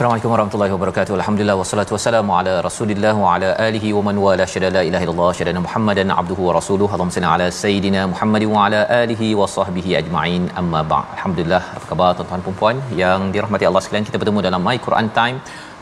Assalamualaikum warahmatullahi wabarakatuh. Alhamdulillah wassalatu wassalamu ala Rasulillah wa ala alihi wa man wala syada la ilaha illallah syada Muhammadan abduhu wa rasuluhu. Allahumma salli ala sayidina Muhammad wa ala alihi wa sahbihi ajma'in. Amma ba'd. Alhamdulillah. Apa khabar tuan-tuan dan puan yang dirahmati Allah sekalian? Kita bertemu dalam My Quran Time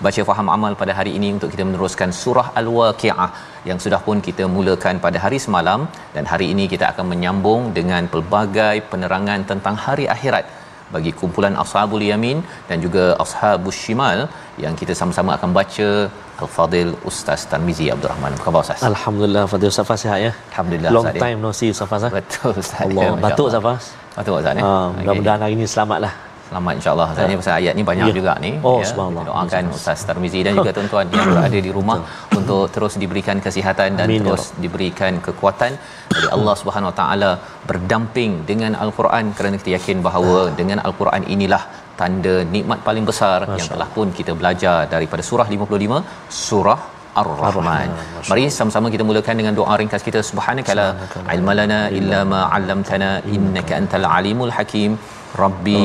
baca faham amal pada hari ini untuk kita meneruskan surah Al-Waqiah yang sudah pun kita mulakan pada hari semalam dan hari ini kita akan menyambung dengan pelbagai penerangan tentang hari akhirat bagi kumpulan ashabul yamin dan juga ashabus shimal yang kita sama-sama akan baca al-fadil ustaz Tarmizi Abdul Rahman. Apa khabar ustaz? Alhamdulillah Fadil Safas sihat ya. Alhamdulillah Long Ustaz, ya. time no see Safas. ah. Betul ustaz. Allah Ya, batuk Allah. Safas. Batuk ustaz ya. Okey. mudah-mudahan hari ini selamatlah. Selamat insya-Allah. Ustaz ni pasal ayat ni banyak Ya. juga ni. Oh, subhanallah. Kita doakan Ustaz Tarmizi dan juga tuan-tuan yang berada di rumah untuk terus diberikan kesihatan dan Amin, ya terus diberikan kekuatan dari Allah Subhanahu Wa Taala berdamping dengan Al-Quran kerana kita yakin bahawa dengan Al-Quran inilah tanda nikmat paling besar yang telah pun kita belajar daripada surah 55 surah Ar-Rahman. Ar-Rahman. Mari sama-sama kita mulakan dengan doa ringkas kita subhanakala ilmalana illa ma 'allamtana innaka antal alimul hakim. Rabbi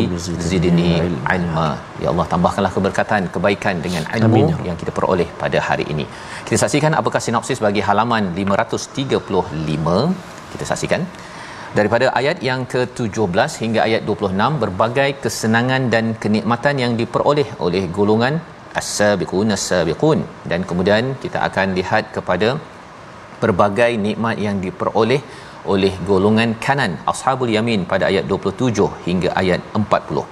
zidni ilma. Ya Allah tambahkanlah keberkatan, kebaikan dengan ilmu Amin, ya yang kita peroleh pada hari ini. Kita saksikan apakah sinopsis bagi halaman 535. Kita saksikan daripada ayat yang ke-17 hingga ayat 26 berbagai kesenangan dan kenikmatan yang diperoleh oleh golongan as-sabiqun as-sabiqun dan kemudian kita akan lihat kepada berbagai nikmat yang diperoleh oleh golongan kanan ashabul yamin pada ayat 27 hingga ayat 40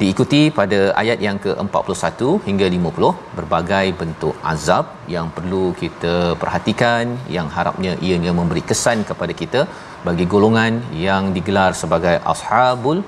diikuti pada ayat yang ke-41 hingga 50 berbagai bentuk azab yang perlu kita perhatikan yang harapnya ianya memberi kesan kepada kita bagi golongan yang digelar sebagai ashabul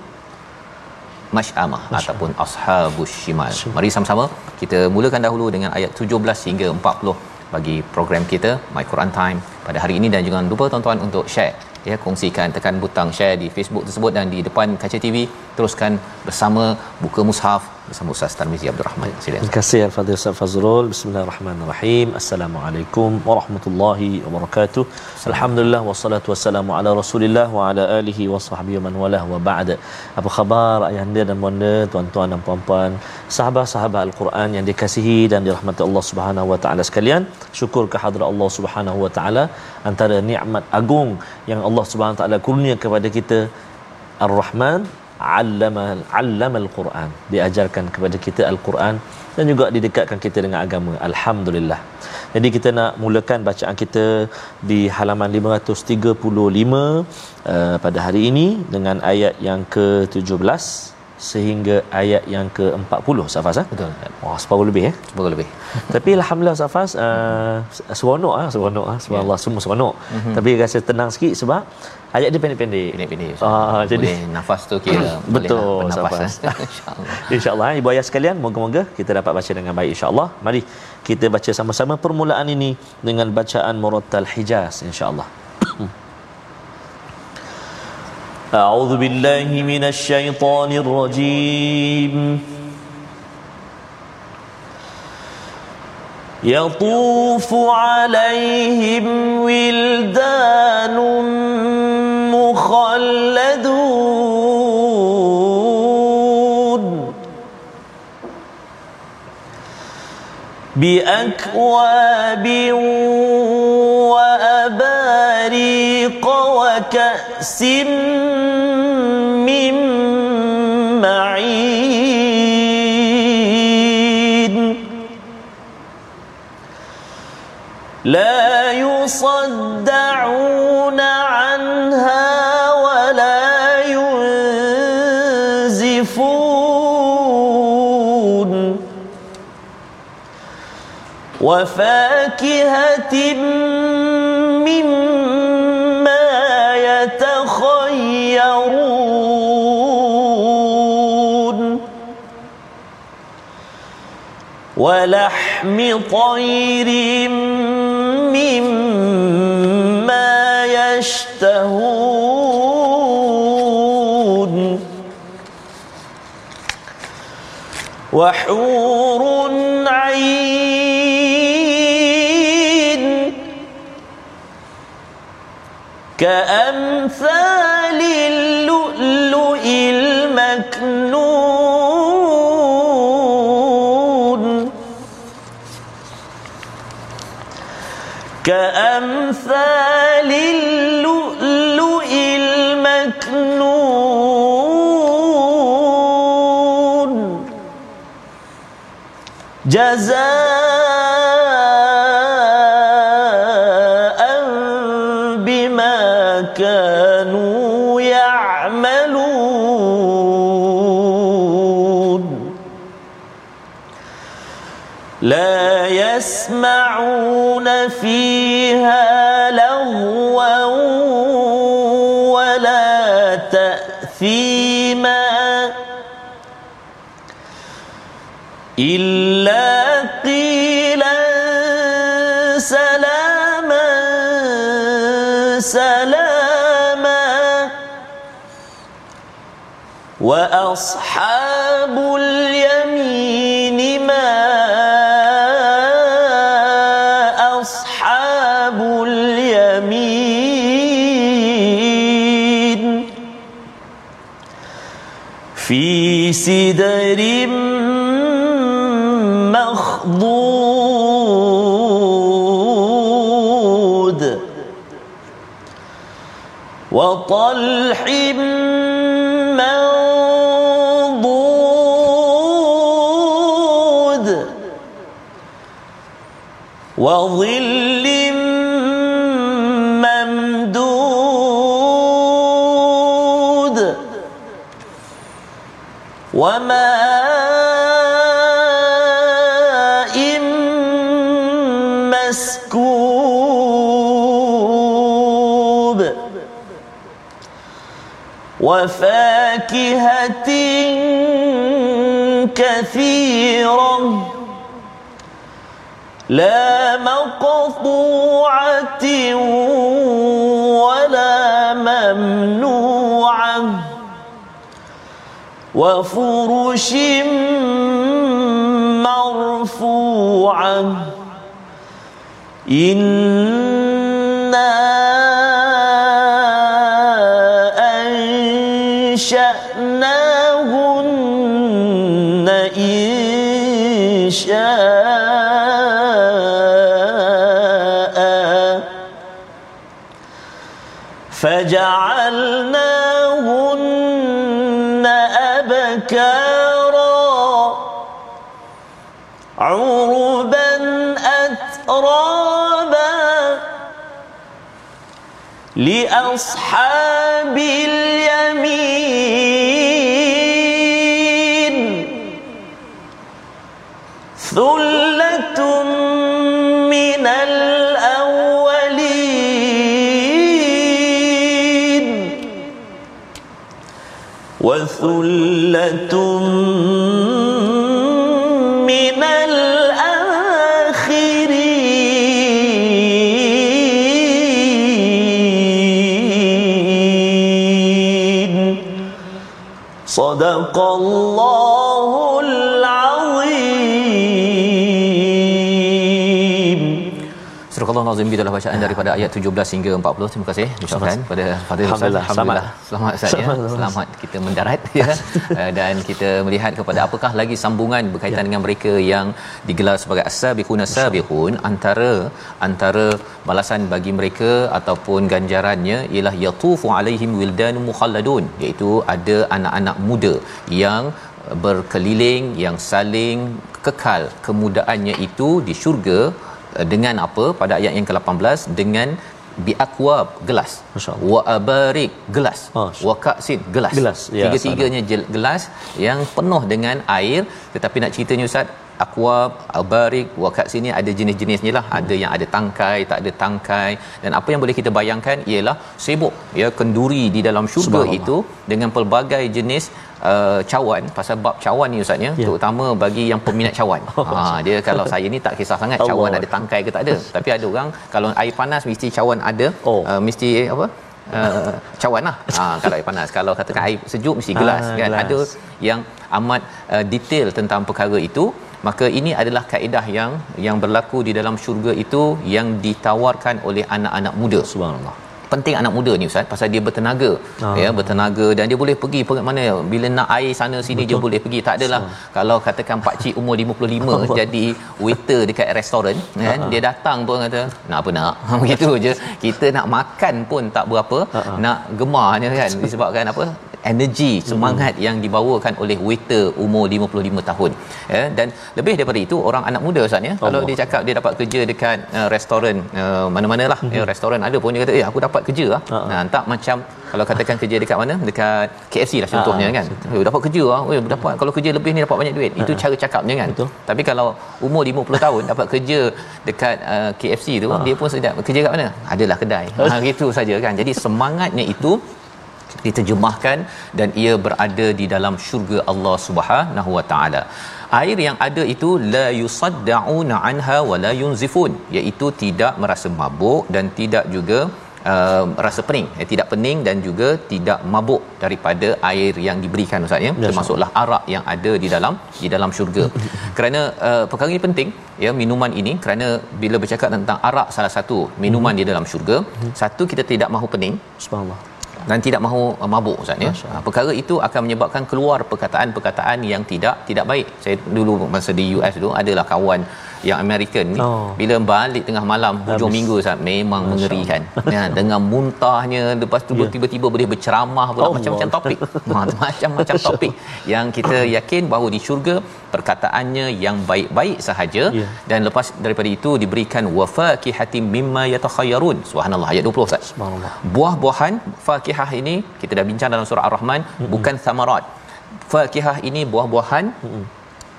masyamah ataupun ashabus shimal. Mari sama-sama kita mulakan dahulu dengan ayat 17 hingga 40 bagi program kita My Quran Time pada hari ini. Dan jangan lupa tuan-tuan untuk share. Ya kongsikan tekan butang share di Facebook tersebut dan di depan kaca TV teruskan bersama buka mushaf bersama Ustaz Tarmizi Abdul Rahman. Silakan. Terima kasih Al-Fadhil Ustaz Fazrul. Bismillahirrahmanirrahim. Assalamualaikum warahmatullahi wabarakatuh. Alhamdulillah wassalatu wassalamu ala Rasulillah wa ala alihi wa sahbihi man walah wa ba'd. Apa khabar ayahanda dan bonda, tuan-tuan dan puan-puan, sahabat-sahabat Al-Quran yang dikasihi dan dirahmati Allah Subhanahu wa taala sekalian. Syukur kehadrat Allah Subhanahu wa taala antara nikmat agung yang Allah Subhanahu wa taala kurnia kepada kita Ar-Rahman allama allama al-Quran. Diajarkan kepada kita al-Quran dan juga didekatkan kita dengan agama. Alhamdulillah. Jadi kita nak mulakan bacaan kita di halaman 535 uh, pada hari ini dengan ayat yang ke-17 sehingga ayat yang ke-40 Safas ah Betul. wah separuh lebih eh Semoga lebih. tapi alhamdulillah Safas uh, seronok ah seronok ah subhanallah semua seronok Mhm. tapi rasa tenang sikit sebab ayat dia pendek-pendek Pendek-pendek. Ah, jadi- boleh nafas tu kira Betul, boleh lah. Safas. Insya-Allah. InsyaAllah ibu ayah sekalian moga-moga kita dapat baca dengan baik insyaAllah mari kita baca sama-sama permulaan ini dengan bacaan Murattal Hijaz insyaAllah أعوذ بالله من الشيطان الرجيم. يطوف عليهم ولدان مخلدون بأكواب وكأس وكأس من معين. لا يصدعون عنها ولا ينزفون. وفاكهة مما ولحم طير مما يشتهون وحور عين كأمثال جزاء بما كانوا يعملون. لا يسمعون فيها لغوا ولا تأثيما إلا وأصحاب اليمين ما أصحاب اليمين في سدر مخضود وطلح وظل ممدود وماء مسكوب وفاكهة كثيرة لا ولا ممنوعة وفرش مرفوعة إنا لأصحاب اليمين. ثلة من الأولين. وثلة صدق الله العظيم Surah Al-Azim kita dah bacaan daripada ayat 17 hingga 40. Terima kasih ucapkan pada pada Alhamdulillah. Alhamdulillah. Selamat Ustaz ya. Selamat. Selamat kita mendarat ya. Uh, dan kita melihat kepada apakah lagi sambungan berkaitan Ya. dengan mereka yang digelar sebagai as-sabiqun as-sabiqun antara antara balasan bagi mereka ataupun ganjarannya ialah yatufu alaihim wildan mukhalladun iaitu ada anak-anak muda yang berkeliling yang saling kekal kemudaannya itu di syurga eh, dengan apa pada ayat yang ke-18 dengan biakwab gelas. Masya Allah. wa abarik gelas. Wa ka'sin gelas. Gelas, ya, tiga-tiganya gelas yang penuh dengan air. Tetapi nak ceritanya ustaz akwab abarik wa ka'sin ni ada jenis-jenisnya lah. Hmm. ada yang ada tangkai tak ada tangkai. Dan apa yang boleh kita bayangkan ialah sibuk ya kenduri di dalam syurga itu dengan pelbagai jenis uh, cawan. Pasal bab cawan ni ustaz ya Ya. terutama bagi yang peminat cawan. Ha dia kalau saya ni tak kisah sangat cawan Allah. ada tangkai ke tak ada. Tapi ada orang kalau air panas mesti cawan ada. Oh. uh, mesti apa? Uh, cawan lah. Ha, kalau air panas. Kalau katakan air sejuk mesti gelas Ah, kan gelas. ada yang amat uh, detail tentang perkara itu maka ini adalah kaedah yang yang berlaku di dalam syurga itu yang ditawarkan oleh anak-anak muda Subhanallah. penting anak muda ni ustaz pasal dia bertenaga. Ah. ya bertenaga dan dia boleh pergi pergi mana? Bila nak air sana sini Betul. dia boleh pergi. Tak adalah kalau katakan pak cik umur 55 jadi waiter dekat restoran kan Ah. dia datang pun kata nak apa nak? Begitu je. Kita nak makan pun tak berapa. Ah, nak gemarnya kan. Disebabkan apa energi semangat yang dibawakan oleh waiter umur 55 tahun. Ya dan lebih daripada itu orang anak muda ustaz ya. Kalau Allah. dia cakap dia dapat kerja dekat uh, restoran uh, mana-manalah Mhm. ya restoran ada pun dia kata eh aku dapat kerja lah Ha-ha. nah tak macam kalau katakan kerja dekat mana? Dekat KFC lah contohnya Ha-ha, kan. eh dapat kerja ah. Eh dapat kalau kerja lebih ni dapat banyak duit. Itu cara cakapnya kan. Betul. tapi kalau umur 50 tahun dapat kerja dekat uh, KFC tu dia pun sedap. Kerja kat mana? Adalah kedai. Ha gitu saja kan. Jadi semangatnya itu diterjemahkan dan ia berada di dalam syurga Allah Subhanahu wa taala. Air yang ada itu la yusaddauna anha wa la yunzifun iaitu tidak merasa mabuk dan tidak juga uh, rasa pening. Eh, tidak pening dan juga tidak mabuk daripada air yang diberikan ustaz ya. Termasuklah arak yang ada di dalam di dalam syurga. Kerana uh, perkara ini penting ya minuman ini kerana bila bercakap tentang arak salah satu minuman di dalam syurga satu kita tidak mahu pening. Subhanallah. Dan tidak mahu uh, mabuk ustaz ya. Ha, perkara itu akan menyebabkan keluar perkataan-perkataan yang tidak tidak baik. Saya dulu masa di US dulu adalah kawan yang American ni Oh. bila balik tengah malam hujung Habis. minggu ustaz memang mengerikan. ya dengan muntahnya lepas tu Ya. tiba-tiba boleh berceramah pula macam-macam topik. Ha, macam-macam topik yang kita yakin bahawa di syurga perkataannya yang baik-baik sahaja Ya. dan lepas daripada itu diberikan wafaqihatim mimma yatakhayyarun. Subhanallah ayat 20 ustaz Subhanallah. buah-buahan fakihah ini kita dah bincang dalam surah ar-rahman mm-hmm. bukan samarat fakihah ini buah-buahan mm-hmm.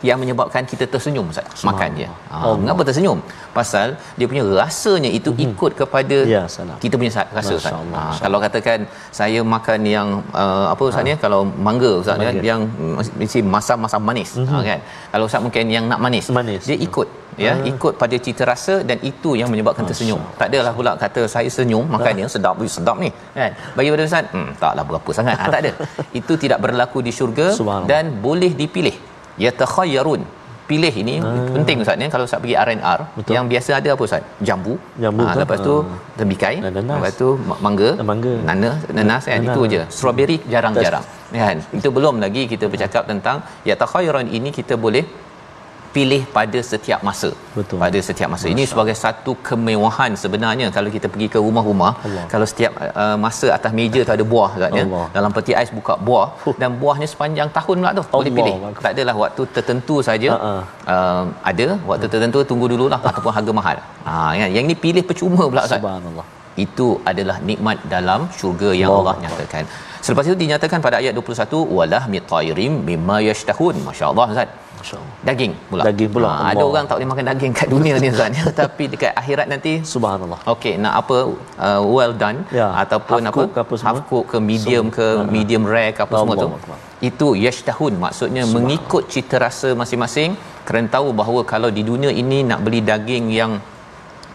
Yang menyebabkan kita tersenyum Ustaz makannya. Ha, Allah. mengapa tersenyum? Pasal dia punya rasanya itu mm-hmm. ikut kepada Ya, salam. kita punya sa- rasa Masya Ustaz. Allah, Ha, Masya kalau katakan saya makan yang uh, apa Ustaz ni kalau mangga Ustaz ya, Mangga. yang mesti masam-masam manis mm-hmm. ha, kan. Kalau Ustaz mungkin yang nak manis, Manis. dia ikut ya ikut pada cita rasa dan itu yang menyebabkan tersenyum. Tak adalah pula kata saya senyum makannya sedap ui, sedap ni kan. Bagi pada Ustaz, hmm taklah berapa sangat. Ha, tak ada. Itu tidak berlaku di syurga dan boleh dipilih. Yatakhayyarun. Pilih ini hmm. penting Ustaz ni kalau Ustaz pergi R&R Betul. yang biasa ada apa Ustaz? Jambu. Jambu ha, lepas tu Ha. tembikai, nanas. lepas tu ma- mangga, mangga. nanas, nanas kan Nanas. itu je. Strawberry jarang-jarang. Kan? Itu belum lagi kita bercakap tentang yatakhayyarun ini kita boleh pilih pada setiap masa Betul. pada setiap masa ini sebagai satu kemewahan sebenarnya kalau kita pergi ke rumah-rumah Allah. kalau setiap uh, masa atas meja tu ada buah katnya Allah. dalam peti ais buka buah Huh. dan buahnya sepanjang tahun pula tu boleh Allah pilih Akbar. tak adalah waktu tertentu saja Ha-ha. uh, ada waktu tertentu tunggu dululah ataupun harga mahal ha kan yang ni pilih percuma pula Ustaz Subhanallah. itu adalah nikmat dalam syurga yang Allah. Allah nyatakan. Selepas itu dinyatakan pada ayat 21 walah mitairim mimma yashtahun. Masya-Allah Ustaz. Daging pula. Daging pula, Ha, ada Allah. orang tak boleh makan daging kat dunia ni Ustaz ya. Tapi dekat akhirat nanti Subhanallah. Okey, nak apa uh, well done Ya, ataupun half apa cook ke apa semua. half cook ke medium ke medium rare ke apa semua tu. Allah Akbar. Itu yashtahun maksudnya mengikut cita rasa masing-masing kerana tahu bahawa kalau di dunia ini nak beli daging yang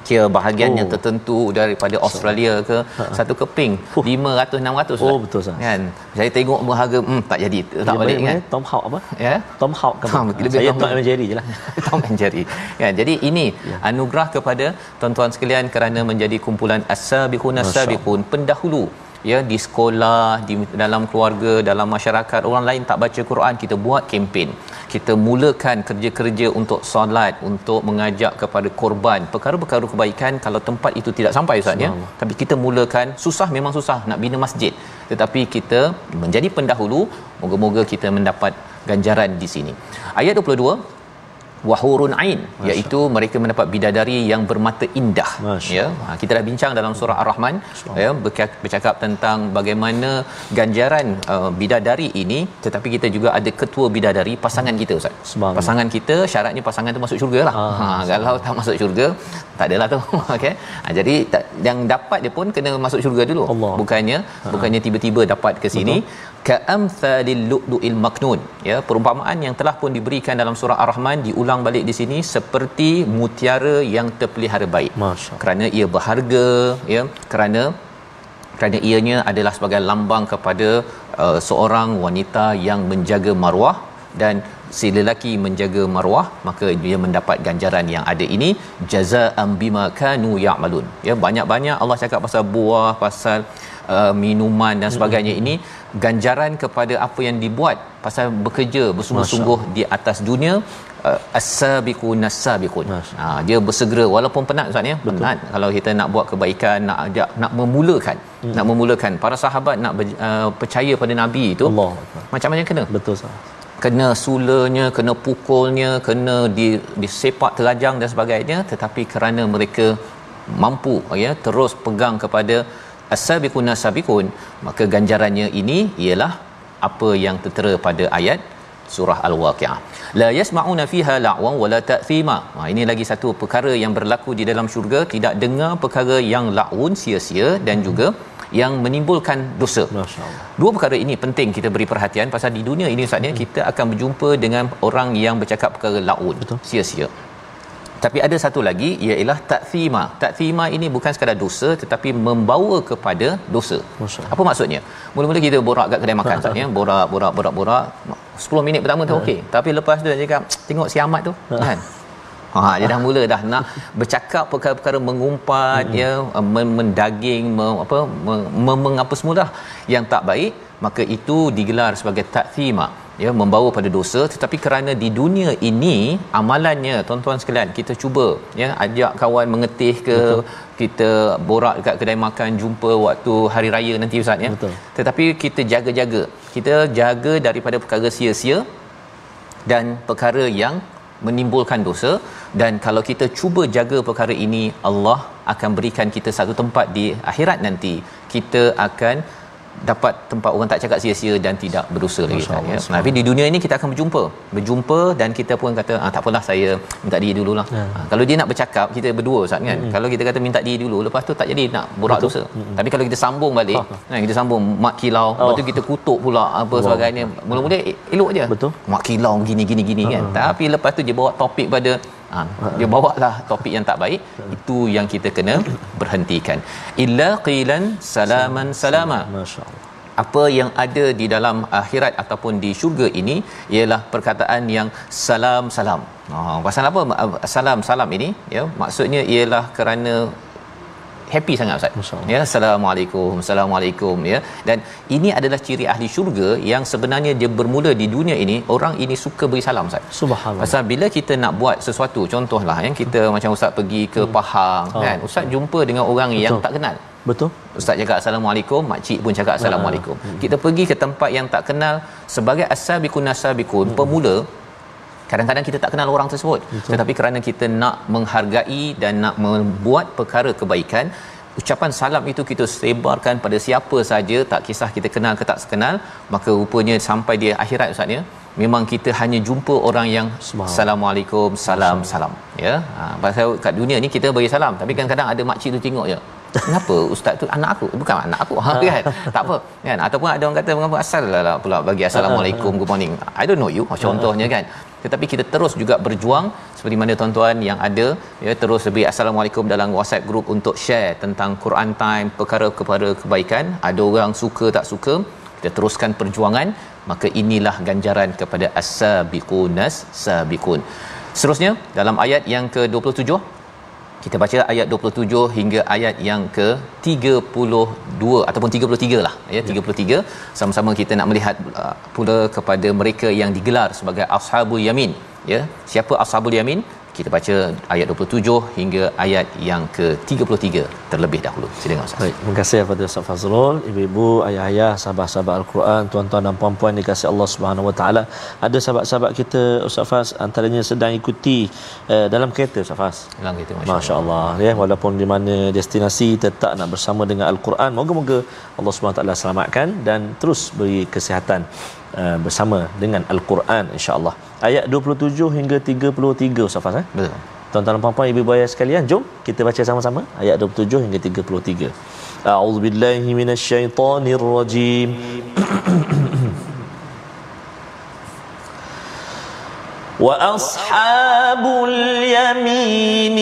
kira bahagian Oh. yang tertentu daripada Australia ke satu keping 500 600 Oh, betul, Ustaz. kan saya tengok harga hmm tak jadi tak Dia balik kan? Tom Hawk apa? ya Tom Hawk ke Tom, lebih Saya Tom- Tom and Jerry je lah. Tom and Jerry kan jadi ini ya. anugerah kepada tuan-tuan sekalian kerana menjadi kumpulan as-sabiqun as-sabiqun pendahulu ya di sekolah di dalam keluarga dalam masyarakat orang lain tak baca Quran kita buat kempen kita mulakan kerja-kerja untuk solat untuk mengajak kepada korban perkara-perkara kebaikan kalau tempat itu tidak sampai ustaz ya. Tapi kita mulakan susah memang susah nak bina masjid. Tetapi kita menjadi pendahulu moga-moga kita mendapat ganjaran di sini. Ayat 22 wahurun ain iaitu mereka mendapat bidadari yang bermata indah. Masya ya ha, kita dah bincang dalam surah ar-rahman. Ya bercakap tentang bagaimana ganjaran uh, bidadari ini tetapi kita juga ada ketua bidadari pasangan kita ustaz. Subhanallah. pasangan kita syaratnya pasangan tu masuk syurga lah. Ah, ha kalau tak masuk syurga tak adalah tu. Okey ha, jadi tak, yang dapat dia pun kena masuk syurga dulu. Allah. bukannya bukannya tiba-tiba dapat ke sini ka'amthalil lu'lu'il maknun. Ya perumpamaan yang telah pun diberikan dalam surah ar-rahman diulang balik di sini seperti mutiara yang terpelihara baik. Masya kerana ia berharga ya kerana kerana ianya adalah sebagai lambang kepada uh, seorang wanita yang menjaga maruah dan si lelaki menjaga maruah maka dia mendapat ganjaran yang ada ini. Jazaa'an bima kanu ya'malun. Ya banyak-banyak Allah cakap pasal buah pasal uh, minuman dan sebagainya ini ganjaran kepada apa yang dibuat pasal bekerja bersungguh-sungguh di atas dunia uh, as-sabiqun as-sabiqun. Masya ha, dia bersegera walaupun penat ustaz ya? Penat. Kalau kita nak buat kebaikan nak ajak nak memulakan hmm. nak memulakan para sahabat nak ber, uh, percaya pada nabi itu Allah. macam-macam kena. Betul sah. kena sulanya kena pukulnya kena di disepak terajang dan sebagainya tetapi kerana mereka mampu ya terus pegang kepada as-sabiqun as-sabiqun maka ganjarannya ini ialah apa yang tertera pada ayat surah al-waqiah la yasma'una fiha la'wan wala ta'thima ha ini lagi satu perkara yang berlaku di dalam syurga tidak dengar perkara yang la'un sia-sia dan juga yang menimbulkan dosa. Dua perkara ini penting kita beri perhatian pasal di dunia ini Ustaz ya kita akan berjumpa dengan orang yang bercakap perkara laun Betul. sia-sia. Tapi ada satu lagi ialah takthima. Takthima ini bukan sekadar dosa tetapi membawa kepada dosa. Masya Allah. Apa maksudnya? Mula-mula kita borak kat kedai makan Ustaz ya, borak borak borak borak 10 minit pertama tu okey. Tapi lepas tu dia cakap tengok si Ahmad tu kan. Ha dia dah mula dah nak bercakap perkara-perkara mengumpat hmm. ya men- mendaging mem, apa mem, mem, apa semua yang tak baik maka itu digelar sebagai takthima ya membawa pada dosa tetapi kerana di dunia ini amalannya tuan-tuan sekalian kita cuba ya ajak kawan mengetih ke Betul. kita borak dekat kedai makan jumpa waktu hari raya nanti ustaz ya Betul. tetapi kita jaga-jaga kita jaga daripada perkara sia-sia dan perkara yang menimbulkan dosa dan kalau kita cuba jaga perkara ini Allah akan berikan kita satu tempat di akhirat nanti kita akan dapat tempat orang tak cakap sia-sia dan tidak berdosa lagi Allah, ya. Tapi di dunia ini kita akan berjumpa, berjumpa dan kita pun kata ah tak apalah saya minta diri dululah. Ya. Ha, kalau dia nak bercakap kita berdua Ustaz kan. Kalau kita kata minta diri dulu lepas tu tak jadi nak borak Betul. dosa. Tapi kalau kita sambung balik, Ha, kan kita sambung mak kilau, lepas tu Oh. kita kutuk pula apa Allah. sebagainya. Mula-mula e- elok je. Betul. Mak kilau gini gini gini kan. Tapi lepas tu dia bawa topik pada ha, dia bawa lah topik yang tak baik itu yang kita kena berhentikan illa qilan salaman salama Masya Allah. apa yang ada di dalam akhirat ataupun di syurga ini ialah perkataan yang salam salam. Ha pasal apa salam salam ini ya maksudnya ialah kerana happy sangat ustaz. Ya assalamualaikum assalamualaikum ya dan ini adalah ciri ahli syurga yang sebenarnya dia bermula di dunia ini orang ini suka beri salam ustaz. Subhanallah. Pasal bila kita nak buat sesuatu contohlah yang kita macam ustaz pergi ke Pahang Ah. kan ustaz jumpa dengan orang yang Betul. tak kenal Betul? Ustaz cakap Assalamualaikum Makcik pun cakap Assalamualaikum Kita pergi ke tempat yang tak kenal Sebagai As-Sabiqun As-Sabiqun Pemula Kadang-kadang kita tak kenal orang tersebut Betul. Tetapi kerana kita nak menghargai Dan nak membuat perkara kebaikan Ucapan salam itu kita sebarkan pada siapa saja Tak kisah kita kenal ke tak kenal Maka rupanya sampai di akhirat Ustaz ya Memang kita hanya jumpa orang yang. Assalamualaikum, salam, salam. Ya. Ha, pasal kat dunia ni kita bagi salam, tapi kadang-kadang ada makcik tu tengok je. kenapa ustaz tu anak aku bukan anak aku ha, kan tak apa kan ataupun ada orang kata mengapa asal lah pula bagi assalamualaikum good morning i don't know you contohnya kan tetapi kita terus juga berjuang seperti mana tuan-tuan yang ada. Ya terus lebih assalamualaikum dalam WhatsApp group untuk share tentang Quran time perkara kepada kebaikan. Ada orang suka tak suka kita teruskan perjuangan. Maka inilah ganjaran kepada as-sabiqunas sabiqun seterusnya dalam ayat yang ke-27 kita baca ayat 27 hingga ayat yang ke 32 ataupun 33 lah ya 33 sama-sama kita nak melihat uh, pula kepada mereka yang digelar sebagai ashabul yamin ya. Siapa ashabul yamin kita baca ayat 27 hingga ayat yang ke-33 terlebih dahulu. Silakan Ustaz. Baik, terima kasih kepada Ustaz Fazrul, ibu-ibu, ayah-ayah, sahabat-sahabat Al-Quran, tuan-tuan dan puan-puan dikasihi Allah Subhanahu Wa Taala. Ada sahabat-sahabat kita Ustaz Faz antaranya sedang ikuti uh, dalam kereta Ustaz Faz. Dalam kereta masya-Allah. Masya-Allah ya, walaupun di mana destinasi tetap nak bersama dengan Al-Quran. Moga-moga Allah Subhanahu Wa Taala selamatkan dan terus beri kesihatan uh, bersama dengan Al-Quran insya-Allah ayat 27 hingga 33 Ustaz Fas eh? Betul. Tuan-tuan dan puan-puan ibu bapa sekalian, jom kita baca sama-sama ayat 27 hingga 33. A'udzubillahi minasyaitonirrajim. Wa ashabul yamin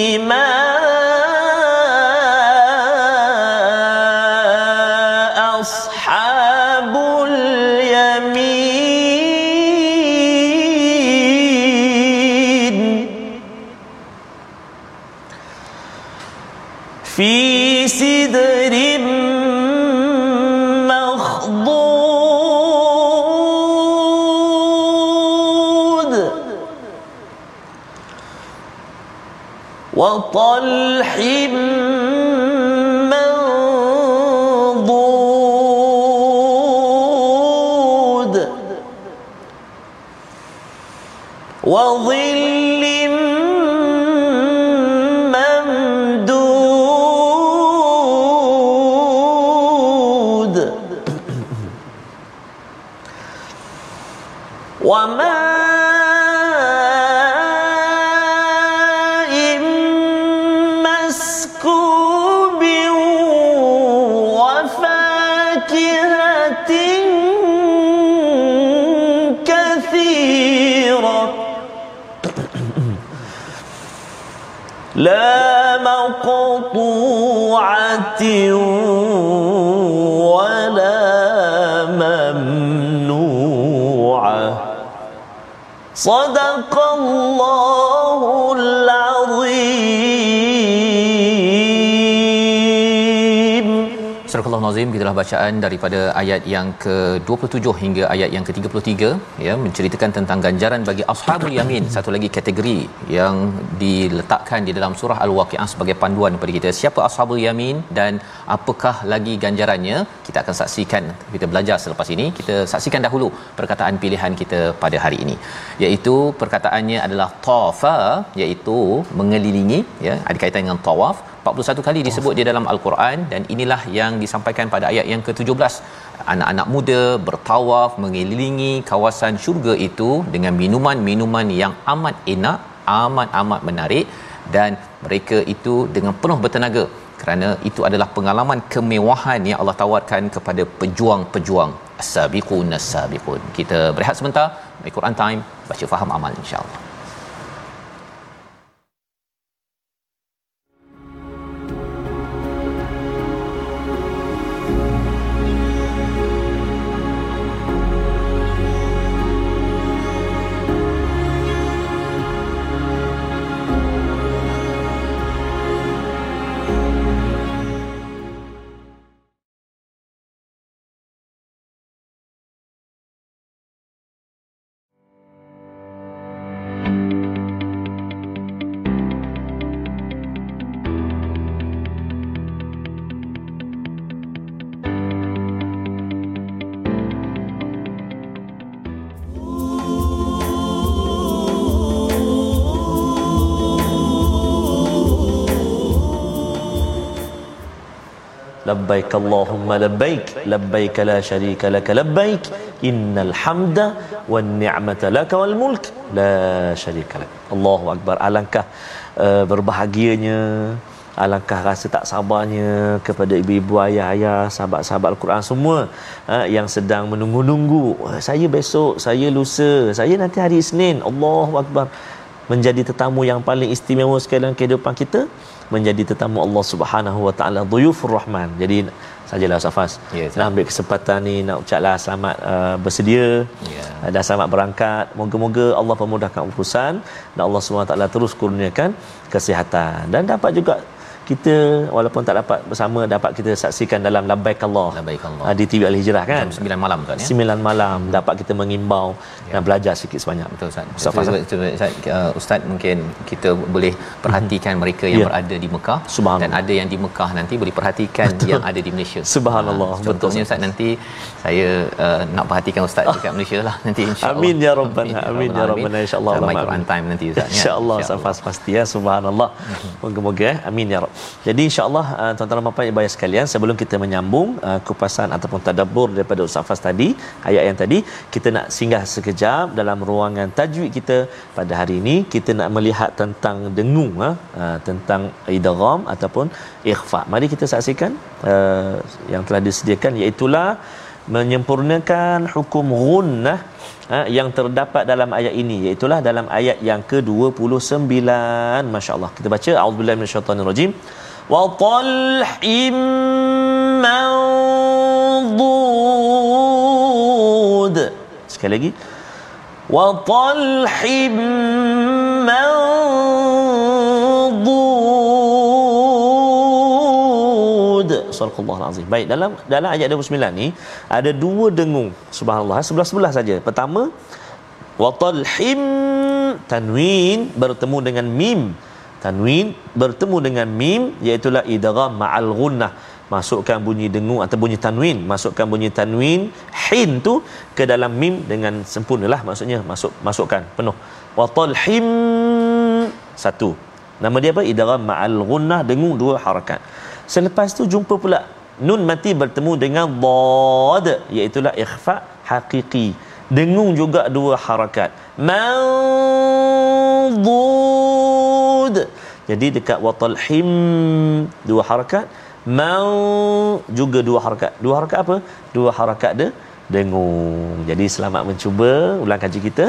ضل لا مقطوعة ولا ممنوعة. صدق الله Nazim gitulah bacaan daripada ayat yang ke-27 hingga ayat yang ke-33 ya menceritakan tentang ganjaran bagi ashabul yamin. Satu lagi kategori yang diletakkan di dalam surah al-waqiah sebagai panduan kepada kita. Siapa ashabul yamin dan apakah lagi ganjarannya? Kita akan saksikan. Kita belajar selepas ini. Kita saksikan dahulu perkataan pilihan kita pada hari ini. Iaitu perkataannya adalah tafa iaitu mengelilingi ya ada kaitan dengan tawaf 41 kali disebut di dalam al-Quran dan inilah yang disampaikan pada ayat yang ke-17 anak-anak muda bertawaf mengelilingi kawasan syurga itu dengan minuman-minuman yang amat enak amat-amat menarik dan mereka itu dengan penuh bertenaga kerana itu adalah pengalaman kemewahan yang Allah tawarkan kepada pejuang-pejuang. As-sabiqun as-sabiqun. Kita berehat sebentar. Al-Quran time. Baca faham amal insya-Allah labbaik labbaik la syarika lak labbaik innal hamda wan ni'mata lak wal mulk la syarika lak Allahu akbar alangkah uh, berbahagianya alangkah rasa tak sabarnya kepada ibu-ibu ayah-ayah sahabat-sahabat al-Quran semua uh, yang sedang menunggu-nunggu. Oh, saya besok saya lusa saya nanti hari Isnin. Allahu akbar. Menjadi tetamu yang paling istimewa sekali dalam kehidupan kita menjadi tetamu Allah Subhanahu wa taala dhuyufur rahman. Jadi sajalah Safas Ya, nak ambil kesempatan ni nak ucaplah selamat uh, bersedia. Ya. uh, dan selamat berangkat. Moga-moga Allah pemudahkan urusan. Dan Allah SWT terus kurniakan kesihatan. Dan dapat juga kita walaupun tak dapat bersama dapat kita saksikan dalam labbaik Allah Labbaik Allah. uh, di TV Al Hijrah kan Jam 9 malam kan ya. 9 malam dapat kita mengimbau dan belajar sikit sebanyak Betul Ustaz. Ustaz Betul, Fazal. betul, betul, Ustaz. Uh, Ustaz mungkin kita boleh perhatikan mereka yang Ya. berada di Mekah dan ada yang di Mekah nanti boleh perhatikan yang ada di Malaysia. Subhanallah. Ah, Betul, Ustaz nanti saya uh, nak perhatikan Ustaz dekat Malaysia lah nanti insya-Allah. Amin ya Rabbana. Amin ya Rabbana. InsyaAllah. My Allahumma Quran amin. time nanti Ustaz. ya. InsyaAllah Safas pasti ya Subhanallah Moga-moga eh. Amin ya Rab Jadi insyaAllah uh, Tuan-tuan dan puan ibu sekalian Sebelum kita menyambung uh, Kupasan ataupun tadabbur Daripada Ustaz Fas tadi Ayat yang tadi Kita nak singgah sekejap Dalam ruangan tajwid kita Pada hari ini. Kita nak melihat tentang dengung uh, uh, Tentang idgham Ataupun ikhfa. Mari kita saksikan uh, Yang telah disediakan Iaitulah menyempurnakan hukum gunnah ha, yang terdapat dalam ayat ini iaitu dalam ayat yang ke-29 masya-Allah. Kita baca auzubillahi minasyaitonirrajim. Wa talhim manḍud sekali lagi. Wa talhim manḍud Subhanallah azim. Baik dalam dalam ayat 29 ni ada dua dengung subhanallah sebelah-sebelah saja. Pertama wa talhim tanwin bertemu dengan mim. Tanwin bertemu dengan mim iaitu la idgham ma'al gunnah. Masukkan bunyi dengung atau bunyi tanwin, masukkan bunyi tanwin hin tu ke dalam mim dengan sempurnalah maksudnya masuk masukkan penuh. Wa talhim satu. Nama dia apa? Idgham ma'al gunnah dengung dua harakat. Selepas tu jumpa pula nun mati bertemu dengan dad iaitu ikhfa hakiki. Dengung juga dua harakat. Manḍud. Jadi dekat watalhim dua harakat, mau juga dua harakat. Dua harakat apa? Dua harakat dia dengung. Jadi selamat mencuba ulang kaji kita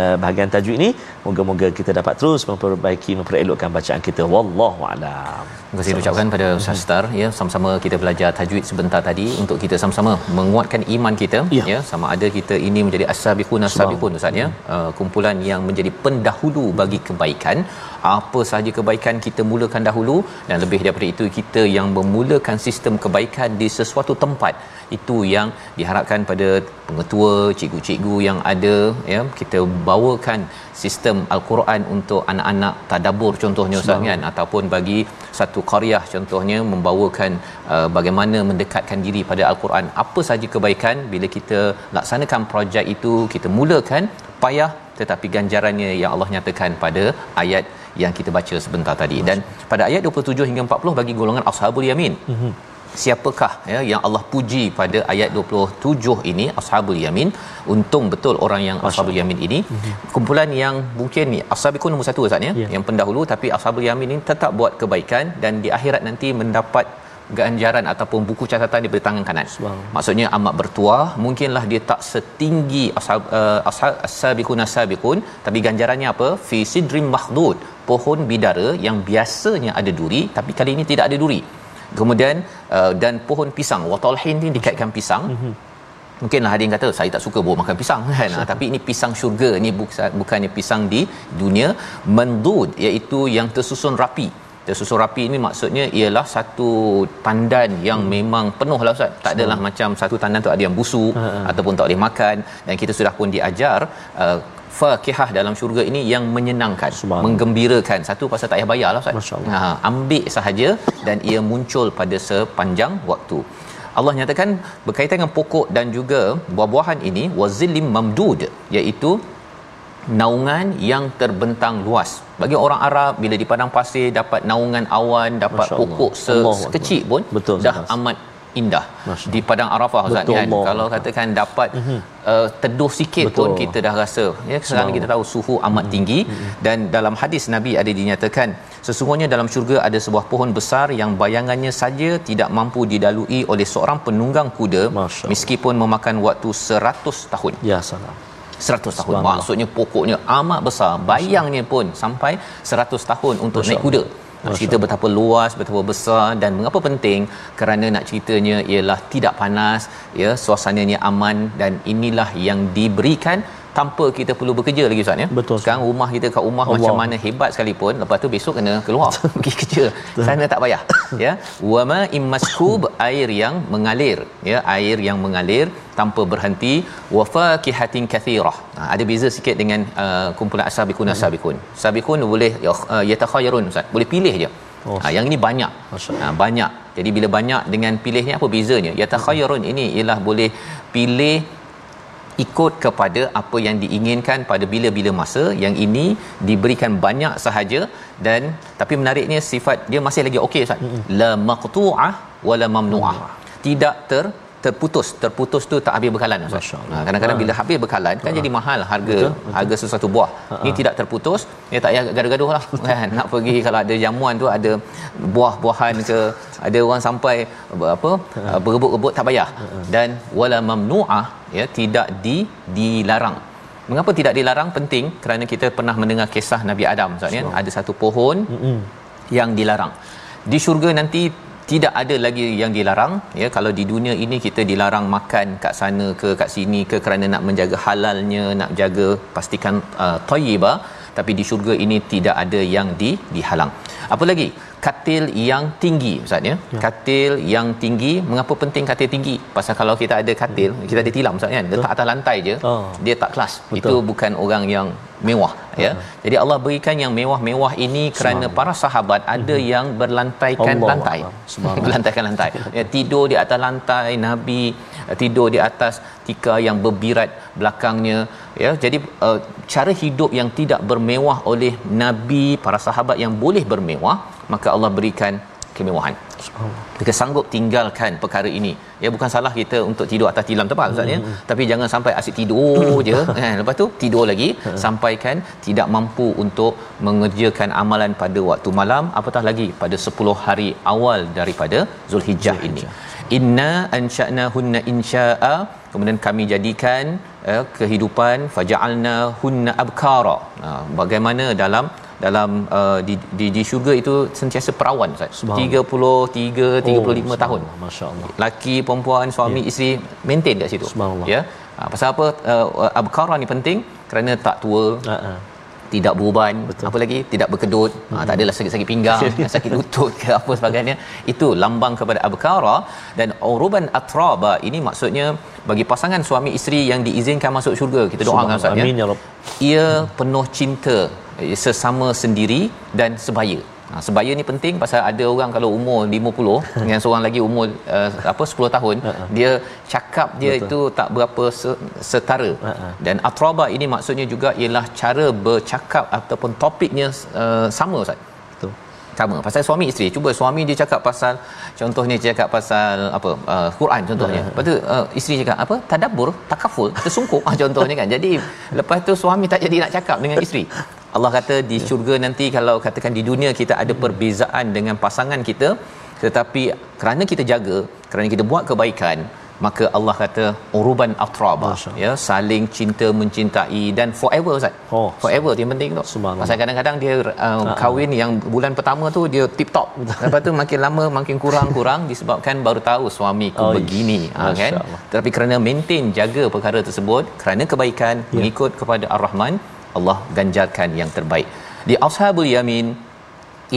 uh, bahagian tajwid ni. Moga-moga kita dapat terus memperbaiki memperelokkan bacaan kita. Wallahu a'lam. Terima kasih ucapkan pada Ustaz Star ya sama-sama kita belajar tajwid sebentar tadi untuk kita sama-sama menguatkan iman kita Ya. ya sama ada kita ini menjadi as-sabiqun as-sabiqun Ustaz ya uh, kumpulan yang menjadi pendahulu bagi kebaikan apa sahaja kebaikan kita mulakan dahulu dan lebih daripada itu kita yang memulakan sistem kebaikan di sesuatu tempat. Itu yang diharapkan pada pengetua cikgu-cikgu yang ada ya kita bawakan sistem al-Quran untuk anak-anak tadabbur contohnya Ustaz kan? Ataupun bagi satu qaryah contohnya membawakan uh, bagaimana mendekatkan diri pada al-Quran. Apa saja kebaikan bila kita laksanakan projek itu kita mulakan payah tetapi ganjarannya yang Allah nyatakan pada ayat yang kita baca sebentar tadi. Dan pada ayat 27 hingga 40 bagi golongan ashabul yamin. Siapakah ya yang Allah puji pada ayat 27 ini ashabul yamin? Untung betul orang yang ashabul yamin ini. Kumpulan yang mungkin ni ashabikun nombor satu Ustaz ya? Ya. yang pendahulu tapi ashabul yamin ini tetap buat kebaikan dan di akhirat nanti mendapat ganjaran ataupun buku catatan daripada tangan kanan. Maksudnya amat bertuah, mungkinlah dia tak setinggi ashab uh, ashab as-sabiqun as-sabiqun tapi ganjarannya apa? Fi sidrim makhdud, pohon bidara yang biasanya ada duri tapi kali ini tidak ada duri. Kemudian uh, dan pohon pisang, watalhin ni dikaitkan pisang. Mungkinlah ada yang kata saya tak suka bawa makan pisang kan ha, tapi ini pisang syurga ni bukan bukannya pisang di dunia mendud iaitu yang tersusun rapi tersusun rapi ini maksudnya ialah satu tandan yang hmm. memang penuh lah Ustaz. Tak adalah hmm. macam satu tandan tu ada yang busuk hmm. ataupun tak boleh makan. Dan kita sudah pun diajar uh, fakihah dalam syurga ini yang menyenangkan menggembirakan. Satu pasal tak payah bayar lah Ustaz. Ha, ambil sahaja dan ia muncul pada sepanjang waktu. Allah nyatakan berkaitan dengan pokok dan juga buah-buahan ini wazillim mamdud iaitu naungan yang terbentang luas. Bagi orang Arab bila di padang pasir dapat naungan awan, dapat Masya pokok se- sekecil pun Betul, dah Ustaz. amat indah. Di padang Arafah Ustaz kan? Allah. kalau katakan dapat uh, teduh sikit Betul. pun kita dah rasa. Ya sekarang kita tahu suhu amat tinggi. Dan dalam hadis Nabi ada dinyatakan sesungguhnya dalam syurga ada sebuah pohon besar yang bayangannya saja tidak mampu dilalui oleh seorang penunggang kuda Masya meskipun memakan waktu 100 tahun. Ya salam. 100 tahun. Maksudnya pokoknya amat besar. Bayangnya pun sampai 100 tahun untuk Masya naik kuda. Nak cerita betapa luas betapa besar dan mengapa penting kerana nak ceritanya ialah tidak panas ya suasananya aman dan inilah yang diberikan tanpa kita perlu bekerja lagi Ustaz ya. Betul. Sekarang rumah kita kat rumah Allah. macam mana hebat sekalipun lepas tu besok kena keluar pergi kerja. Sana tak payah. ya. Wama immaskub air yang mengalir ya air yang mengalir tanpa berhenti wa fakihatin kathirah. Ha, ada beza sikit dengan uh, kumpulan asabikun asabikun. Sabikun boleh uh, yatakhayyarun Ustaz. Boleh pilih je. Oh. Ha, yang ini banyak. Ha, banyak. Jadi bila banyak dengan pilihnya apa bezanya? Yatakhayyarun ini ialah boleh pilih ikut kepada apa yang diinginkan pada bila-bila masa. Yang ini diberikan banyak sahaja dan tapi menariknya sifat dia masih lagi okey Ustaz. La maqtu'ah wala mamnu'ah. Tidak ter terputus terputus tu tak habis bekalan Ustaz. Ha, kadang-kadang bila habis bekalan kan jadi mahal harga Betul, betul. harga sesuatu buah. Ini tidak terputus, dia tak payah gaduh-gaduh lah kan. Nak pergi kalau ada jamuan tu ada buah-buahan ke ada orang sampai apa berebut-rebut tak payah. Dan wala mamnu'ah ya tidak di dilarang. Mengapa tidak dilarang? Penting kerana kita pernah mendengar kisah Nabi Adam Ustaz ya. Ada satu pohon yang dilarang. Di syurga nanti tidak ada lagi yang dilarang. Ya kalau di dunia ini kita dilarang makan kat sana ke kat sini ke kerana nak menjaga halalnya nak jaga pastikan uh, thayyibah tapi di syurga ini tidak ada yang di dihalang. Apa lagi katil yang tinggi ustaz ya? Katil yang tinggi mengapa penting katil tinggi? Pasal kalau kita ada katil kita ada tilam ustaz kan? Letak atas lantai je Oh. dia tak kelas. Betul. itu bukan orang yang mewah ya? Jadi Allah berikan yang mewah-mewah ini kerana para sahabat ada yang berlantaikan Allah lantai. Allah. Berlantaikan lantai. Ya, tidur di atas lantai nabi eh, tidur di atas tikar yang berbirat belakangnya ya? Jadi uh, cara hidup yang tidak bermewah oleh nabi para sahabat yang boleh bermewah maka Allah berikan kemewahan. Kita sanggup tinggalkan perkara ini. Ya bukan salah kita untuk tidur atas tilam tebal ustaz ya. Tapi jangan sampai asyik tidur je. Kan lepas tu tidur lagi. Sampaikan tidak mampu untuk mengerjakan amalan pada waktu malam apatah lagi pada 10 hari awal daripada Zulhijjah ini. Inna ansha'nahunna insya'a kemudian kami jadikan eh, kehidupan. Faja'alna hunna abkara. Ha, bagaimana dalam dalam uh, di, di di syurga itu sentiasa perawan Ustaz. Subhanallah. 33 35 Oh, tahun. Masya Allah. Laki, perempuan, suami, yeah. isteri maintain kat situ. Subhanallah. Ya. Ha, pasal apa uh, abkara ni penting kerana tak tua, ha. Tidak beruban, Betul. apa lagi tidak berkedut, hmm. ha, tak adalah sakit-sakit pinggang, sakit lutut ke apa sebagainya. Itu lambang kepada abkara dan uruban atraba ini maksudnya bagi pasangan suami isteri yang diizinkan masuk syurga. Kita doakan Ustaz ya Amin ya Rabb. ia penuh cinta eh, sesama sendiri dan sebaya. Ha, sebaya ni penting pasal ada orang kalau umur 50 dengan seorang lagi umur uh, apa 10 tahun dia cakap dia Betul. itu tak berapa se- setara. Ha-ha. Dan atraba ini maksudnya juga ialah cara bercakap ataupun topiknya uh, sama Ustaz. Betul. sama. Pasal suami isteri. Cuba suami dia cakap pasal contohnya dia cakap pasal apa uh, Quran contohnya. Lepas tu uh, isteri cakap apa? Tadabbur? Takaful tersungkuk? Ah contohnya kan. Jadi lepas tu suami tak jadi nak cakap dengan isteri Allah kata di syurga nanti kalau katakan di dunia kita ada perbezaan dengan pasangan kita tetapi kerana kita jaga kerana kita buat kebaikan maka Allah kata uruban atraba ya saling cinta mencintai dan forever Ustaz. Oh, forever dia penting tu. Pasal kadang-kadang dia uh, kahwin yang bulan pertama tu dia tip top lepas tu makin lama makin kurang-kurang disebabkan baru tahu suamiku Oh, oh, begini. Ha, kan? Tetapi kerana maintain jaga perkara tersebut kerana kebaikan Ya. mengikut kepada ar-rahman Allah ganjarkan yang terbaik di ashabul yamin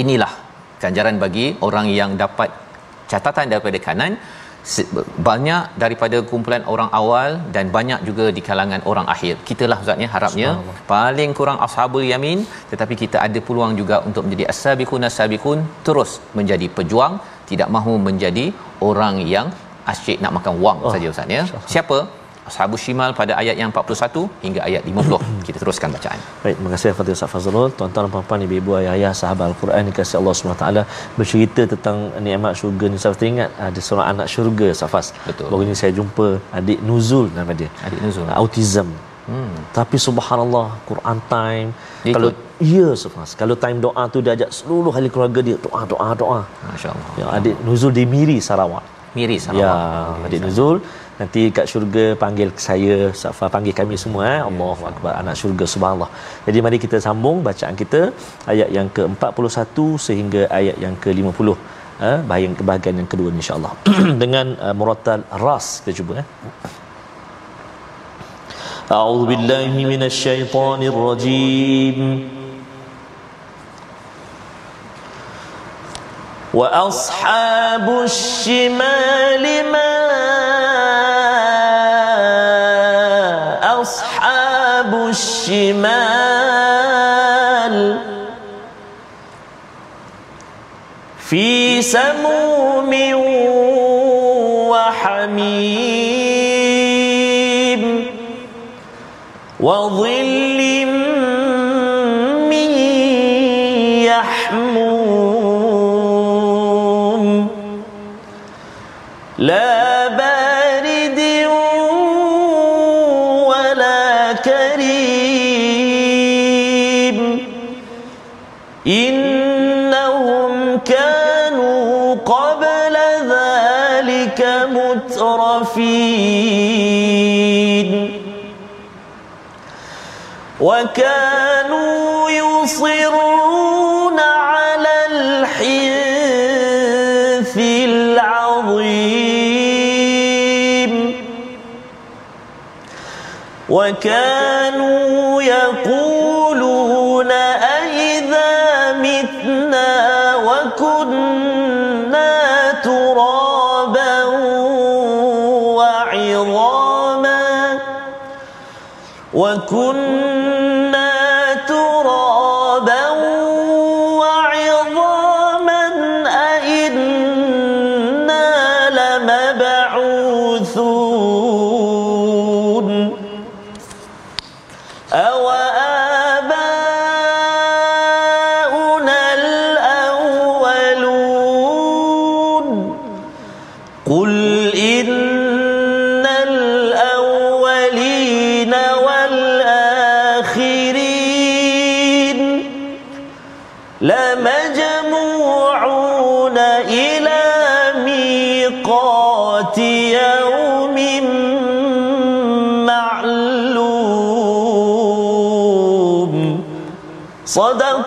inilah ganjaran bagi orang yang dapat catatan daripada kanan banyak daripada kumpulan orang awal dan banyak juga di kalangan orang akhir. Kitalah Ustaznya harapnya paling kurang ashabul yamin tetapi kita ada peluang juga untuk menjadi as-sabiqun as-sabiqun terus menjadi pejuang tidak mahu menjadi orang yang asyik nak makan wang oh. saja Ustaz ya. Siapa? Ashabus Shimal pada ayat yang 41 hingga ayat 50 kita teruskan bacaan Baik, terima kasih Fadil Ustaz Fazrul. Tuan-tuan dan puan-puan, ibu-ibu, ayah-ayah, sahabat Al-Quran dikasihi Allah SWT bercerita tentang nikmat syurga ni. Saya teringat ada seorang anak syurga Safas. Betul. Baru ni saya jumpa adik Nuzul nama dia. Adik Nuzul. Autism. Hmm. Tapi subhanallah Quran time Dia kalau ikut? ya Safas kalau time doa tu dia ajak seluruh ahli keluarga dia doa doa doa. masya-Allah Ya adik Nuzul di Miri Sarawak. Miri Ya, Sarawak adik Nuzul nanti kat syurga panggil saya, Safa panggil kami semua eh. Allahu akbar anak syurga subhanallah. Jadi mari kita sambung bacaan kita ayat yang ke-41 sehingga ayat yang ke-50. Eh, bahagian kebahagiaan yang kedua insya-Allah. Dengan uh, murattal ras kita cuba eh. أعوذ بالله من الشيطان الرجيم وأصحاب الشمال ما الشمال في سموم وحميم وظل من مترفين وكانوا يصرون على الحنث العظيم. وكانوا وكنا ترابا وعظاما أئنا لمبعوثون. أو آباؤنا الأولون؟ قل إن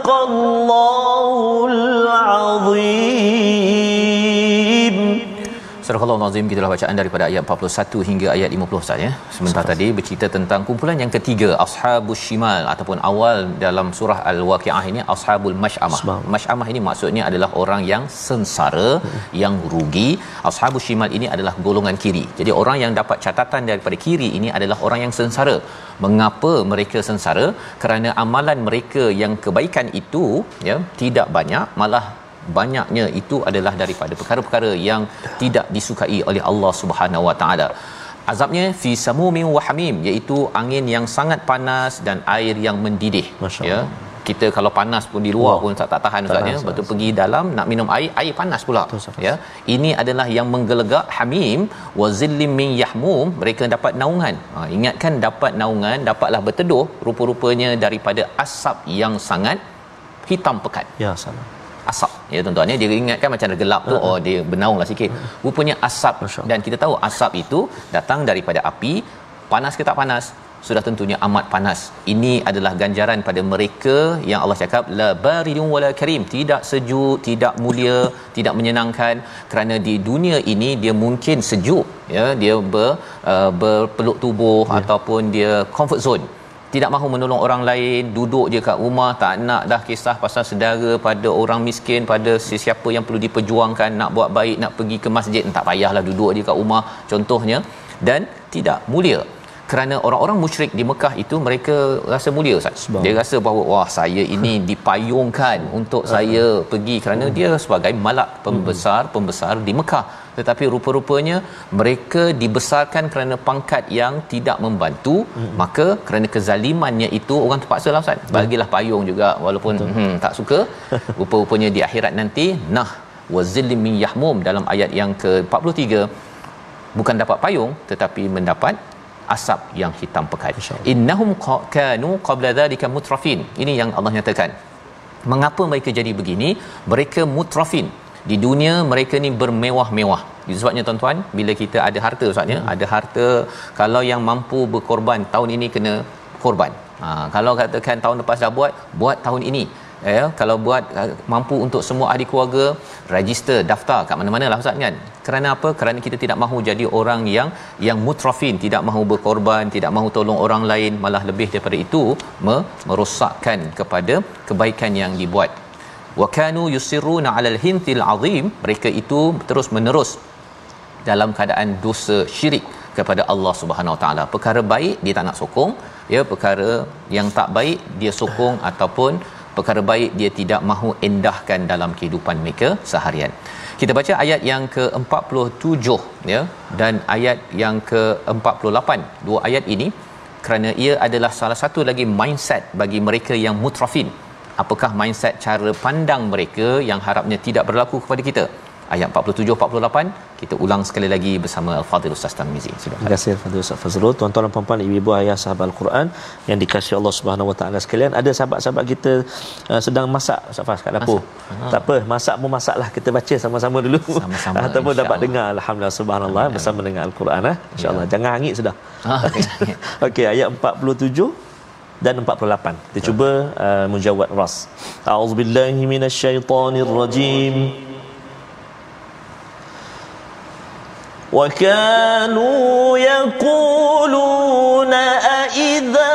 الله Surah Al-Azim gitulah bacaan daripada ayat 41 hingga ayat 50 Ustaz ya. Sebentar tadi bercerita tentang kumpulan yang ketiga Ashabus Shimal ataupun awal dalam surah Al-Waqiah ini Ashabul Mash'amah. Mash'amah ini maksudnya adalah orang yang sengsara, yang rugi. Ashabus Shimal ini adalah golongan kiri. Jadi orang yang dapat catatan daripada kiri ini adalah orang yang sengsara. Mengapa mereka sengsara? Kerana amalan mereka yang kebaikan itu ya tidak banyak malah banyaknya itu adalah daripada perkara-perkara yang tidak disukai oleh Allah Subhanahu Wa Taala. Azabnya fi samumin wa hamim iaitu angin yang sangat panas dan air yang mendidih. Masya Ya. Kita kalau panas pun di luar Wah. pun tak, tak tahan Tak Ustaz tahan, ya. Ustaz. Betul pergi dalam nak minum air, air panas pula. Betul, Ustaz. Ya. Ini adalah yang menggelegak hamim wa zillim min yahmum, mereka dapat naungan. Ha, ingatkan dapat naungan, dapatlah berteduh rupa-rupanya daripada asap yang sangat hitam pekat Ya salam. Asap. Ya tuan-tuan ya. Dia ingatkan macam ada gelap tu oh dia bernaunglah sikit. Rupanya asap. Dan kita tahu asap itu datang daripada api. Panas ke tak panas? Sudah tentunya amat panas. Ini adalah ganjaran pada mereka yang Allah cakap la baridun wala karim. Tidak sejuk tidak mulia tidak menyenangkan. Kerana di dunia ini dia mungkin sejuk ya. Dia ber, uh, berpeluk tubuh ya. ataupun dia comfort zone tidak mahu menolong orang lain duduk je kat rumah tak nak dah kisah pasal saudara pada orang miskin pada sesiapa yang perlu diperjuangkan nak buat baik nak pergi ke masjid tak payahlah duduk je kat rumah contohnya. Dan tidak mulia. Kerana orang-orang musyrik di Mekah itu mereka rasa mulia Ustaz. Dia rasa bahawa wah saya ini dipayungkan untuk saya pergi. Kerana dia sebagai malak pembesar pembesar di Mekah. Tetapi rupa-rupanya mereka dibesarkan kerana pangkat yang tidak membantu. Hmm. maka kerana kezalimannya itu orang terpaksa lah Ustaz. Bagilah payung juga walaupun hmm, tak suka. Rupa-rupanya di akhirat nanti nah wazillim min yahmum dalam ayat yang ke-43 bukan dapat payung tetapi mendapat asap yang hitam pekat. Innahum kanu qabla dhalika mutrafin. Ini yang Allah nyatakan. Mengapa mereka jadi begini? Mereka mutrafin di dunia mereka ni bermewah-mewah. Sebabnya tuan-tuan bila kita ada harta ustaznya hmm. ada harta kalau yang mampu berkorban tahun ini kena korban. Ha, kalau katakan tahun lepas dah buat buat tahun ini. Ya kalau buat mampu untuk semua ahli keluarga register daftar kat mana-mana lah ustaz kan? Kerana apa? Kerana kita tidak mahu jadi orang yang yang mutrafin tidak mahu berkorban tidak mahu tolong orang lain malah lebih daripada itu merosakkan kepada kebaikan yang dibuat wa kanu yusirruna 'alal hintil azim mereka itu terus menerus dalam keadaan dosa syirik kepada Allah Subhanahu Wa Taala perkara baik dia tak nak sokong ya perkara yang tak baik dia sokong ataupun perkara baik dia tidak mahu endahkan dalam kehidupan mereka seharian. Kita baca ayat yang ke-47 ya dan ayat yang ke-48. Dua ayat ini kerana ia adalah salah satu lagi mindset bagi mereka yang mutrafin. Apakah mindset cara pandang mereka yang harapnya tidak berlaku kepada kita? ayat 47 48 kita ulang sekali lagi bersama Al-Fadhil Ustaz Tarmizi. Terima kasih Al-Fadhil Ustaz Fazrul. Tuan-tuan dan puan-puan, ibu-ibu ayah sahabat Al-Quran yang dikasihi Allah Subhanahu Wa Taala sekalian, ada sahabat-sahabat kita uh, sedang masak Ustaz Faz kat dapur. Ha. Tak apa, masak pun masaklah kita baca sama-sama dulu. Sama-sama. Ataupun dapat dengar alhamdulillah subhanallah bersama dengan Al-Quran ah. Insya-Allah. Ya. Jangan hangit sudah. Ah, okey. Okey, ayat 47 dan 48. Kita cuba uh, menjawab ras. A'udzubillahi minasyaitonirrajim. rajim. وكانوا يقولون أئذا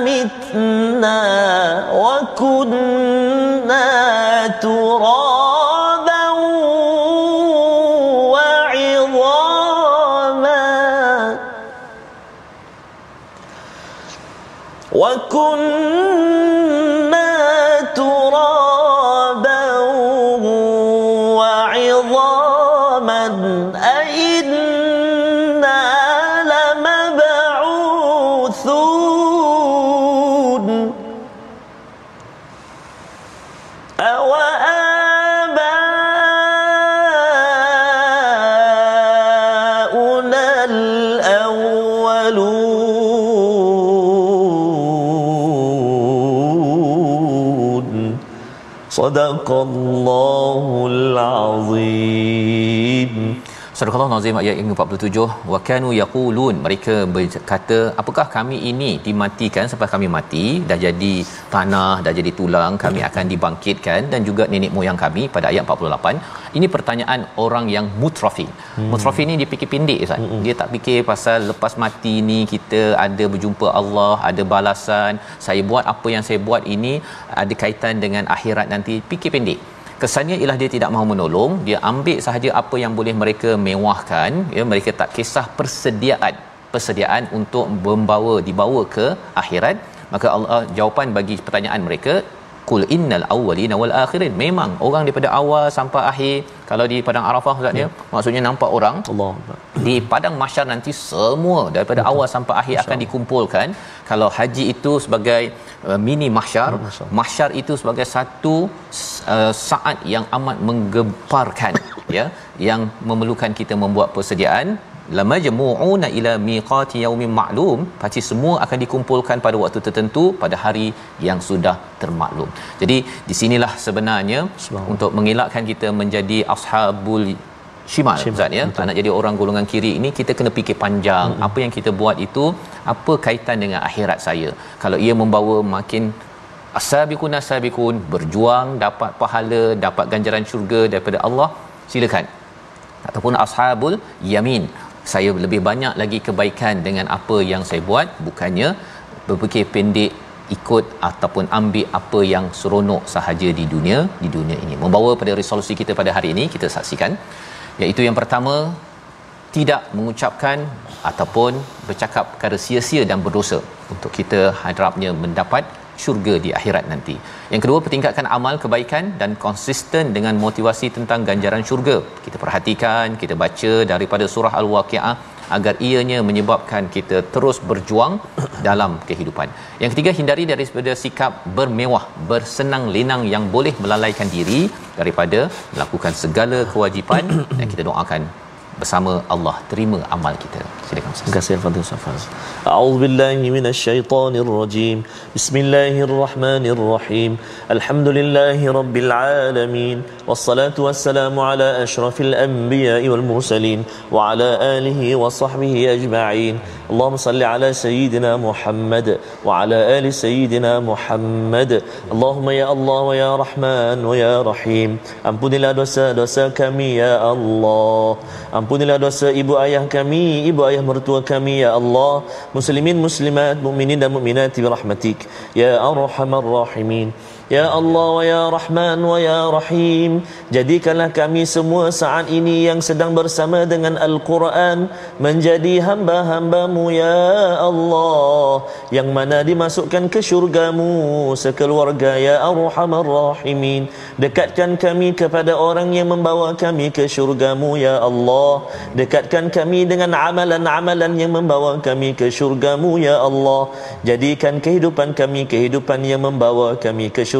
متنا وكنا ترابا كن صدق الله العظيم Surah Al-Nazim ayat yang 47 wa kanu yaqulun mereka berkata apakah kami ini dimatikan sampai kami mati? Dah jadi tanah dah jadi tulang kami akan dibangkitkan. Dan juga nenek moyang kami pada ayat 48 ini pertanyaan orang yang mutrafi hmm. mutrafi ni dia fikir pendek Ustaz. Hmm. dia tak fikir pasal lepas mati ni kita ada berjumpa Allah ada balasan saya buat apa yang saya buat ini ada kaitan dengan akhirat nanti. Fikir pendek kesannya ialah dia tidak mahu menolong dia ambil sahaja apa yang boleh mereka mewahkan. Ya mereka tak kisah persediaan persediaan untuk membawa dibawa ke akhirat. Maka Allah jawapan bagi pertanyaan mereka kul innal awwalina wal akhirin. Memang orang daripada awal sampai akhir kalau di padang arafah ustaz ya maksudnya nampak orang Allah di padang mahsyar nanti semua daripada Betul. awal sampai akhir Masya akan dikumpulkan. Kalau haji itu sebagai uh, mini mahsyar mahsyar itu sebagai satu uh, saat yang amat menggemparkan ya yang memerlukan kita membuat persediaan lamajmu'una ila miqati yaumin ma'lum. Pasti semua akan dikumpulkan pada waktu tertentu pada hari yang sudah termaklum. Jadi di sinilah sebenarnya untuk mengelakkan kita menjadi ashabul shimal Ustaz ya. tak nak jadi orang golongan kiri ini kita kena fikir panjang. Hmm. apa yang kita buat itu apa kaitan dengan akhirat saya? Kalau ia membawa makin asabiqun asabiqun berjuang dapat pahala dapat ganjaran syurga daripada Allah silakan. Ataupun ashabul yamin saya lebih banyak lagi kebaikan dengan apa yang saya buat bukannya berfikir pendek ikut ataupun ambil apa yang seronok sahaja di dunia di dunia ini. Membawa pada resolusi kita pada hari ini kita saksikan. Iaitu yang pertama tidak mengucapkan ataupun bercakap perkara sia-sia dan berdosa untuk kita harapnya mendapat syurga di akhirat nanti. Yang kedua pertingkatkan amal kebaikan dan konsisten dengan motivasi tentang ganjaran syurga. Kita perhatikan, kita baca daripada surah Al-Waqiah agar ianya menyebabkan kita terus berjuang dalam kehidupan. Yang ketiga hindari daripada sikap bermewah, bersenang lenang yang boleh melalaikan diri daripada melakukan segala kewajipan dan kita doakan bersama Allah terima amal kita. Silakan Ustaz. Terima kasih Al-Fadhil Safaz. A'udzu billahi minasyaitonir rajim. Bismillahirrahmanirrahim. Alhamdulillahi rabbil alamin. Wassalatu wassalamu ala asyrafil anbiya'i wal mursalin wa ala alihi wa sahbihi ajma'in. Allahumma salli ala sayyidina Muhammad wa ala ali sayyidina Muhammad. Allahumma ya Allah wa ya Rahman wa ya Rahim. Ampunilah dosa-dosa kami ya Allah. Ampunilah dosa ibu ayah kami, ibu ayah mertua kami ya Allah. Muslimin muslimat, mukminin dan mukminat bi rahmatik ya arhamar rahimin. Ya Allah wa ya Rahman wa ya Rahim Jadikanlah kami semua saat ini yang sedang bersama dengan Al-Quran Menjadi hamba-hambamu ya Allah Yang mana dimasukkan ke syurgamu Sekeluarga ya Arhamar Rahimin. Dekatkan kami kepada orang yang membawa kami ke syurgamu ya Allah. Dekatkan kami dengan amalan-amalan yang membawa kami ke syurgamu ya Allah. Jadikan kehidupan kami kehidupan yang membawa kami ke syurgamu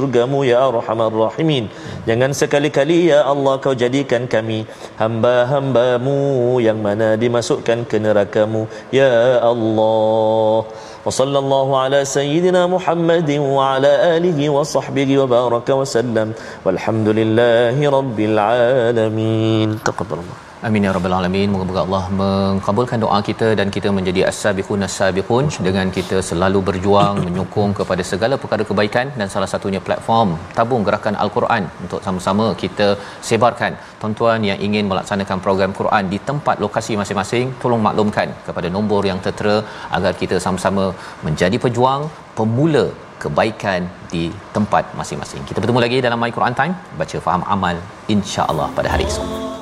ya arhamar rahimin. Jangan sekali-kali ya Allah kau jadikan kami hamba-hambamu yang mana dimasukkan ke nerakamu ya Allah. Wa sallallahu ala sayyidina Muhammadin wa ala alihi wa sahbihi wa baraka wa sallam. Walhamdulillahi rabbil alamin. Taqabbalallah Amin ya rabbal alamin. Moga-moga Allah mengabulkan doa kita dan kita menjadi as-sabiqun as-sabiqun dengan kita selalu berjuang menyokong kepada segala perkara kebaikan dan salah satunya platform tabung gerakan al-Quran untuk sama-sama kita sebarkan. Tuan-tuan yang ingin melaksanakan program Quran di tempat lokasi masing-masing, tolong maklumkan kepada nombor yang tertera agar kita sama-sama menjadi pejuang pemula kebaikan di tempat masing-masing. Kita bertemu lagi dalam My Quran Time, baca faham amal insya-Allah pada hari esok.